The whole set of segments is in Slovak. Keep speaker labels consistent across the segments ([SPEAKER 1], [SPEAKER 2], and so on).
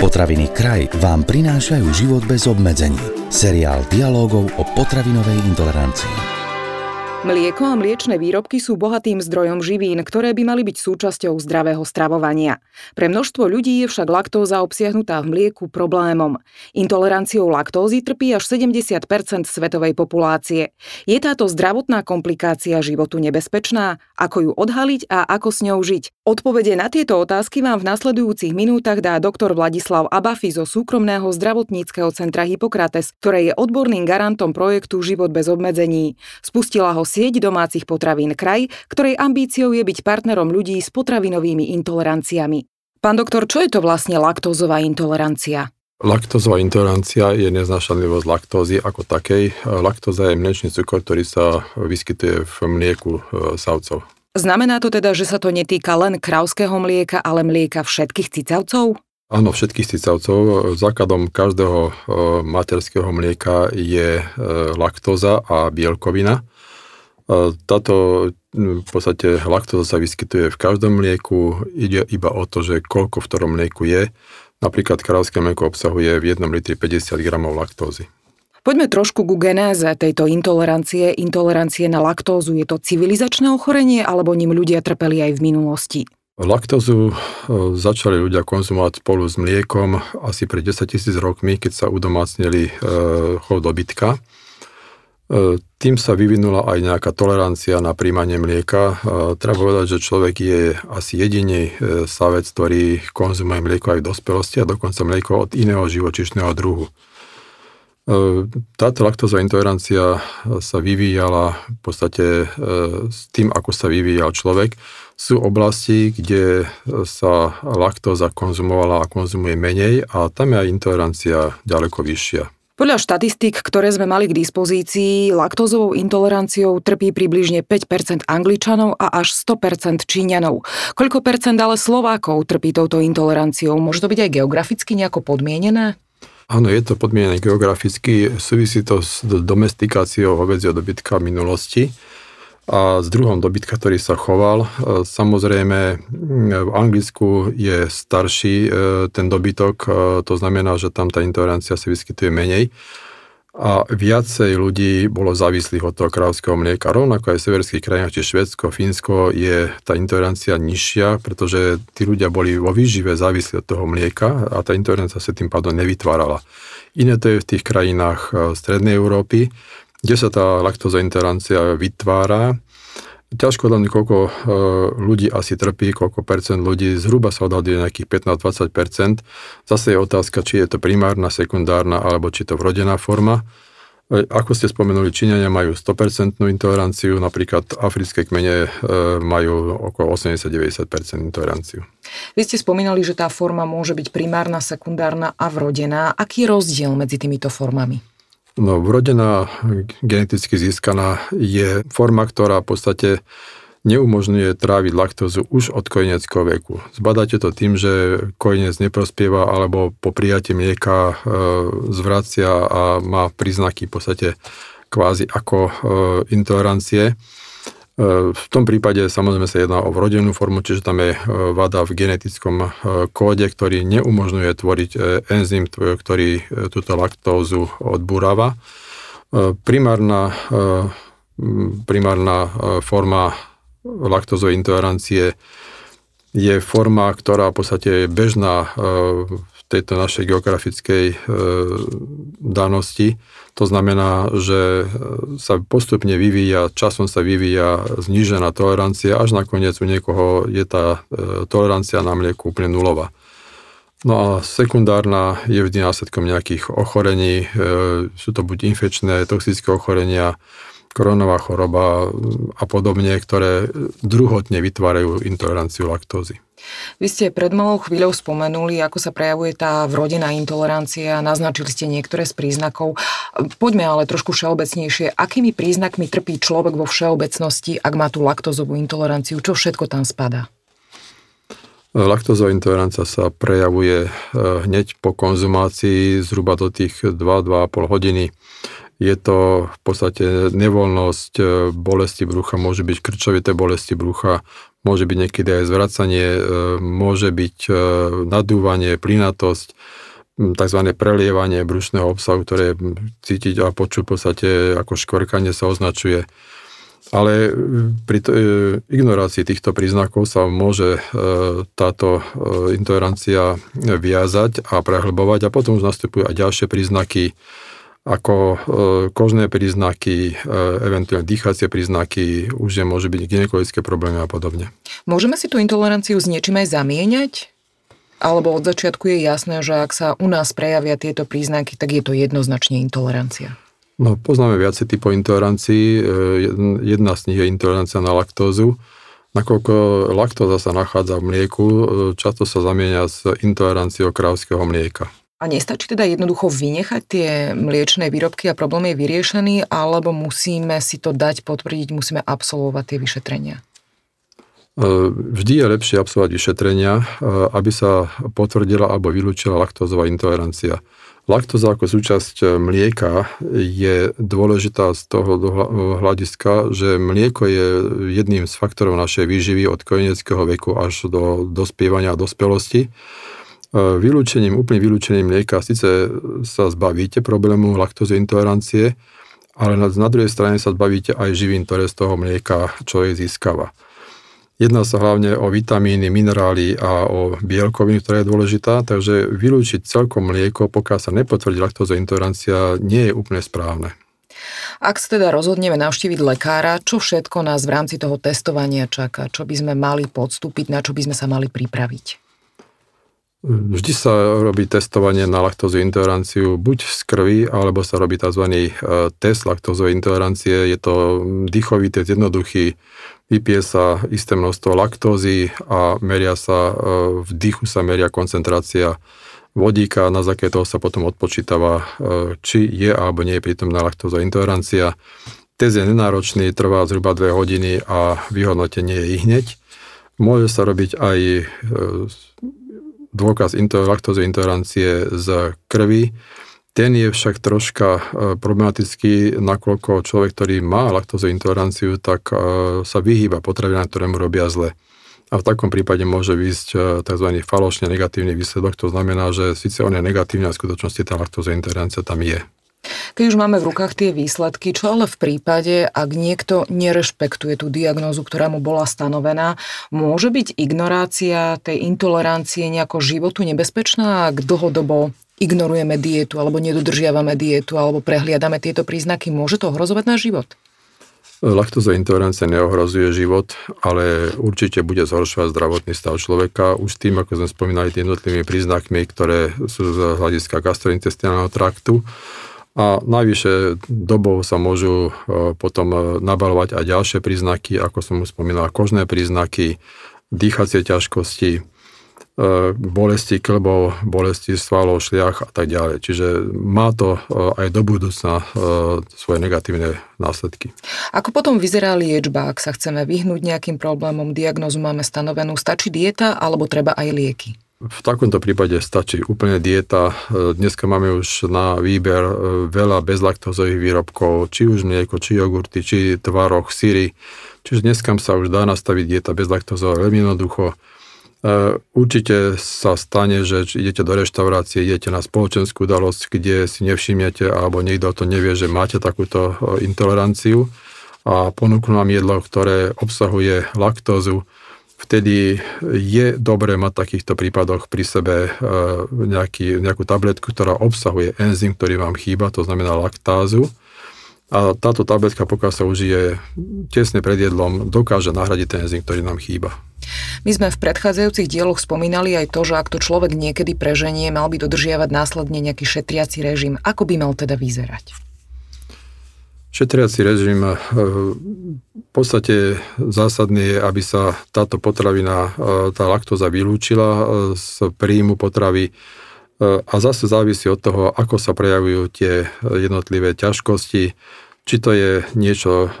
[SPEAKER 1] Potraviny kraj vám prinášajú život bez obmedzení. Seriál dialogov o potravinovej intolerancii.
[SPEAKER 2] Mlieko a mliečne výrobky sú bohatým zdrojom živín, ktoré by mali byť súčasťou zdravého stravovania. Pre množstvo ľudí je však laktóza obsiahnutá v mlieku problémom. Intoleranciou laktózy trpí až 70% svetovej populácie. Je táto zdravotná komplikácia životu nebezpečná? Ako ju odhaliť a ako s ňou žiť? Odpovede na tieto otázky vám v nasledujúcich minútach dá doktor Vladislav Abafi zo súkromného zdravotníckého centra Hippokrates, ktoré je odborným garantom projektu Život bez obmedzení. Spustila ho sieť domácich potravín Kraj, ktorej ambíciou je byť partnerom ľudí s potravinovými intoleranciami. Pán doktor, čo je to vlastne laktózová intolerancia?
[SPEAKER 3] Laktózová intolerancia je neznášanlivosť laktózy ako takej. Laktóza je mliečný cukor, ktorý sa vyskytuje v mlieku e, savcov.
[SPEAKER 2] Znamená to teda, že sa to netýka len krauského mlieka, ale mlieka všetkých cicavcov?
[SPEAKER 3] Áno, všetkých cicavcov. Základom každého e, materského mlieka je e, laktóza a bielkovina. Táto v podstate laktóza sa vyskytuje v každom mlieku, ide iba o to, že koľko v ktorom mlieku je. Napríklad kráľovské mlieko obsahuje v 1 litri 50 gramov laktózy.
[SPEAKER 2] Poďme trošku ku genéze tejto intolerancie. Intolerancie na laktózu je to civilizačné ochorenie, alebo ním ľudia trpeli aj v minulosti?
[SPEAKER 3] Laktózu e, začali ľudia konzumovať spolu s mliekom asi pred 10 tisíc rokmi, keď sa udomácnili e, chov dobytka. E, tým sa vyvinula aj nejaká tolerancia na príjmanie mlieka. Treba povedať, že človek je asi jediný savec, ktorý konzumuje mlieko aj v dospelosti a dokonca mlieko od iného živočišného druhu. Táto laktózová intolerancia sa vyvíjala v podstate s tým, ako sa vyvíjal človek. Sú oblasti, kde sa laktóza konzumovala a konzumuje menej a tam je aj intolerancia ďaleko vyššia.
[SPEAKER 2] Podľa štatistík, ktoré sme mali k dispozícii, laktózovou intoleranciou trpí približne 5% Angličanov a až 100% Číňanov. Koľko percent ale Slovákov trpí touto intoleranciou? Môže to byť aj geograficky nejako podmienené?
[SPEAKER 3] Áno, je to podmienené geograficky. Súvisí to s domestikáciou hovedzieho dobytka v minulosti a s druhom dobytka, ktorý sa choval. E, samozrejme, v Anglicku je starší e, ten dobytok, e, to znamená, že tam tá intolerancia sa vyskytuje menej a viacej ľudí bolo závislých od toho kráľovského mlieka. Rovnako aj v severských krajinách, či Švedsko, Fínsko, je tá intolerancia nižšia, pretože tí ľudia boli vo výžive závislí od toho mlieka a tá intolerancia sa tým pádom nevytvárala. Iné to je v tých krajinách Strednej Európy, kde sa tá intolerancia vytvára. Ťažko len koľko e, ľudí asi trpí, koľko percent ľudí, zhruba sa odhaduje nejakých 15-20%. Zase je otázka, či je to primárna, sekundárna, alebo či to vrodená forma. E, ako ste spomenuli, Číňania majú 100% intoleranciu, napríklad africké kmene e, majú okolo 80-90% intoleranciu.
[SPEAKER 2] Vy ste spomínali, že tá forma môže byť primárna, sekundárna a vrodená. Aký je rozdiel medzi týmito formami?
[SPEAKER 3] No, vrodená, geneticky získaná je forma, ktorá v podstate neumožňuje tráviť laktózu už od kojeneckého veku. Zbadáte to tým, že kojenec neprospieva alebo po prijatí mlieka e, zvracia a má príznaky v podstate kvázi ako e, intolerancie. E, v tom prípade samozrejme sa jedná o vrodenú formu, čiže tam je e, vada v genetickom e, kóde, ktorý neumožňuje tvoriť enzym, ktorý túto laktózu odburáva. Primárna, primárna forma laktózovej intolerancie je forma, ktorá v podstate je bežná v tejto našej geografickej danosti to znamená, že sa postupne vyvíja, časom sa vyvíja znížená tolerancia, až nakoniec u niekoho je tá e, tolerancia na mlieku úplne nulová. No a sekundárna je vždy následkom nejakých ochorení, e, sú to buď infekčné, toxické ochorenia, koronová choroba a podobne, ktoré druhotne vytvárajú intoleranciu laktózy.
[SPEAKER 2] Vy ste pred malou chvíľou spomenuli, ako sa prejavuje tá vrodená intolerancia, naznačili ste niektoré z príznakov. Poďme ale trošku všeobecnejšie. Akými príznakmi trpí človek vo všeobecnosti, ak má tú laktózovú intoleranciu? Čo všetko tam spadá?
[SPEAKER 3] Laktózová intolerancia sa prejavuje eh, hneď po konzumácii zhruba do tých 2-2,5 hodiny je to v podstate nevoľnosť, e, bolesti brucha, môže byť krčovité bolesti brucha, môže byť niekedy aj zvracanie, môže byť nadúvanie, plynatosť, tzv. prelievanie brušného obsahu, ktoré cítiť a počuť v podstate ako škvrkanie sa označuje. Ale pri to, e, ignorácii týchto príznakov sa môže e, táto e, intolerancia viazať a prehlbovať a potom už nastupujú aj ďalšie príznaky, ako e, kožné príznaky, e, eventuálne dýchacie príznaky, už je môže byť gynekologické problémy a podobne.
[SPEAKER 2] Môžeme si tú intoleranciu s niečím aj zamieňať? Alebo od začiatku je jasné, že ak sa u nás prejavia tieto príznaky, tak je to jednoznačne intolerancia?
[SPEAKER 3] No, poznáme viacej typov intolerancií. E, jedna z nich je intolerancia na laktózu. Nakoľko laktóza sa nachádza v mlieku, často sa zamieňa s intoleranciou krávského mlieka.
[SPEAKER 2] A nestačí teda jednoducho vynechať tie mliečné výrobky a problém je vyriešený, alebo musíme si to dať potvrdiť, musíme absolvovať tie vyšetrenia?
[SPEAKER 3] E, vždy je lepšie absolvovať vyšetrenia, e, aby sa potvrdila alebo vylúčila laktózová intolerancia. Laktóza ako súčasť mlieka je dôležitá z toho hľadiska, že mlieko je jedným z faktorov našej výživy od kojeneckého veku až do dospievania a dospelosti. E, vylúčením, úplným vylúčením mlieka síce sa zbavíte problému laktózy intolerancie, ale na, na druhej strane sa zbavíte aj živín, ktoré z toho mlieka človek získava. Jedná sa hlavne o vitamíny, minerály a o bielkoviny, ktorá je dôležitá, takže vylúčiť celkom mlieko, pokiaľ sa nepotvrdí laktozointolerancia, nie je úplne správne.
[SPEAKER 2] Ak sa teda rozhodneme navštíviť lekára, čo všetko nás v rámci toho testovania čaká? Čo by sme mali podstúpiť, na čo by sme sa mali pripraviť?
[SPEAKER 3] Vždy sa robí testovanie na laktózovú intoleranciu buď z krvi, alebo sa robí tzv. E, test laktózovej intolerancie. Je to dýchový test jednoduchý, vypije sa isté množstvo laktózy a meria sa, e, v dýchu sa meria koncentrácia vodíka, na základe toho sa potom odpočítava, e, či je alebo nie je prítomná laktózová intolerancia. Test je nenáročný, trvá zhruba 2 hodiny a vyhodnotenie je i hneď. Môže sa robiť aj dôkaz laktózovej intolerancie z krvi, ten je však troška e, problematický, nakoľko človek, ktorý má laktózovú intoleranciu, tak e, sa vyhýba potravinám, ktoré mu robia zle. A v takom prípade môže výsť e, tzv. falošne negatívny výsledok, to znamená, že síce on je negatívny, a v skutočnosti tá laktózová intolerancia tam je.
[SPEAKER 2] Keď už máme v rukách tie výsledky, čo ale v prípade, ak niekto nerešpektuje tú diagnózu, ktorá mu bola stanovená, môže byť ignorácia tej intolerancie nejako životu nebezpečná, ak dlhodobo ignorujeme dietu alebo nedodržiavame dietu alebo prehliadame tieto príznaky, môže to ohrozovať náš život?
[SPEAKER 3] Laktoza intolerancia neohrozuje život, ale určite bude zhoršovať zdravotný stav človeka už tým, ako sme spomínali, tým jednotlivými príznakmi, ktoré sú z hľadiska gastrointestinálneho traktu. A najvyššie dobou sa môžu e, potom e, nabalovať aj ďalšie príznaky, ako som už spomínal, kožné príznaky, dýchacie ťažkosti, E, bolesti klbov, bolesti svalov, šliach a tak ďalej. Čiže má to aj do budúcna svoje negatívne následky.
[SPEAKER 2] Ako potom vyzerá liečba, ak sa chceme vyhnúť nejakým problémom, diagnozu máme stanovenú, stačí dieta alebo treba aj lieky?
[SPEAKER 3] V takomto prípade stačí úplne dieta. Dneska máme už na výber veľa bezlaktózových výrobkov, či už mlieko, či jogurty, či tvaroch, syry. Čiže dneska sa už dá nastaviť dieta bezlaktózová veľmi jednoducho E, určite sa stane, že idete do reštaurácie, idete na spoločenskú udalosť, kde si nevšimnete alebo niekto to nevie, že máte takúto e, intoleranciu a ponúknú vám jedlo, ktoré obsahuje laktózu. Vtedy je dobré mať v takýchto prípadoch pri sebe e, nejaký, nejakú tabletku, ktorá obsahuje enzym, ktorý vám chýba, to znamená laktázu. A táto tabletka, pokiaľ sa užije tesne pred jedlom, dokáže nahradiť ten enzym, ktorý nám chýba.
[SPEAKER 2] My sme v predchádzajúcich dieloch spomínali aj to, že ak to človek niekedy preženie, mal by dodržiavať následne nejaký šetriaci režim. Ako by mal teda vyzerať?
[SPEAKER 3] Šetriaci režim eh, v podstate zásadný je, aby sa táto potravina, eh, tá laktóza vylúčila eh, z príjmu potravy. A zase závisí od toho, ako sa prejavujú tie jednotlivé ťažkosti, či to je niečo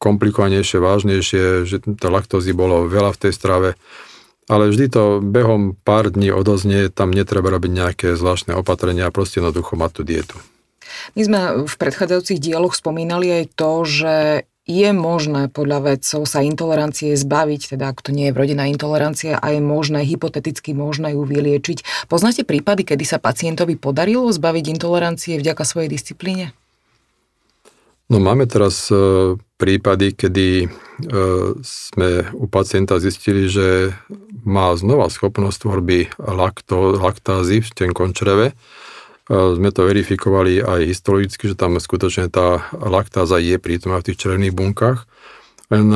[SPEAKER 3] komplikovanejšie, vážnejšie, že to laktózy bolo veľa v tej strave, ale vždy to behom pár dní odoznie, tam netreba robiť nejaké zvláštne opatrenia, proste jednoducho mať tú dietu.
[SPEAKER 2] My sme v predchádzajúcich dieloch spomínali aj to, že je možné podľa vedcov sa intolerancie zbaviť, teda ak to nie je vrodená intolerancia a je možné, hypoteticky možné ju vyliečiť. Poznáte prípady, kedy sa pacientovi podarilo zbaviť intolerancie vďaka svojej disciplíne?
[SPEAKER 3] No máme teraz e, prípady, kedy e, sme u pacienta zistili, že má znova schopnosť tvorby lakto, laktázy v tenkom čreve. E, sme to verifikovali aj histologicky, že tam skutočne tá laktáza je prítomná v tých črevných bunkách. Len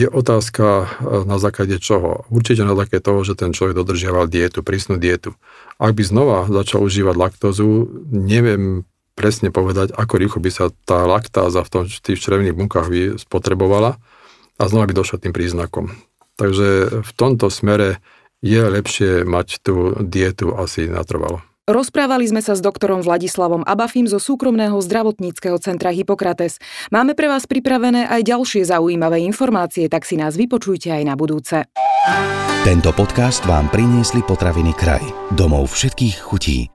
[SPEAKER 3] je otázka na základe čoho. Určite na základe toho, že ten človek dodržiaval dietu, prísnu dietu. Ak by znova začal užívať laktózu, neviem presne povedať, ako rýchlo by sa tá laktáza v, tom, v tých črevných bunkách by spotrebovala a znova by došlo tým príznakom. Takže v tomto smere je lepšie mať tú dietu asi natrvalo.
[SPEAKER 2] Rozprávali sme sa s doktorom Vladislavom Abafim zo súkromného zdravotníckého centra Hippokrates. Máme pre vás pripravené aj ďalšie zaujímavé informácie, tak si nás vypočujte aj na budúce.
[SPEAKER 1] Tento podcast vám priniesli potraviny kraj. Domov všetkých chutí.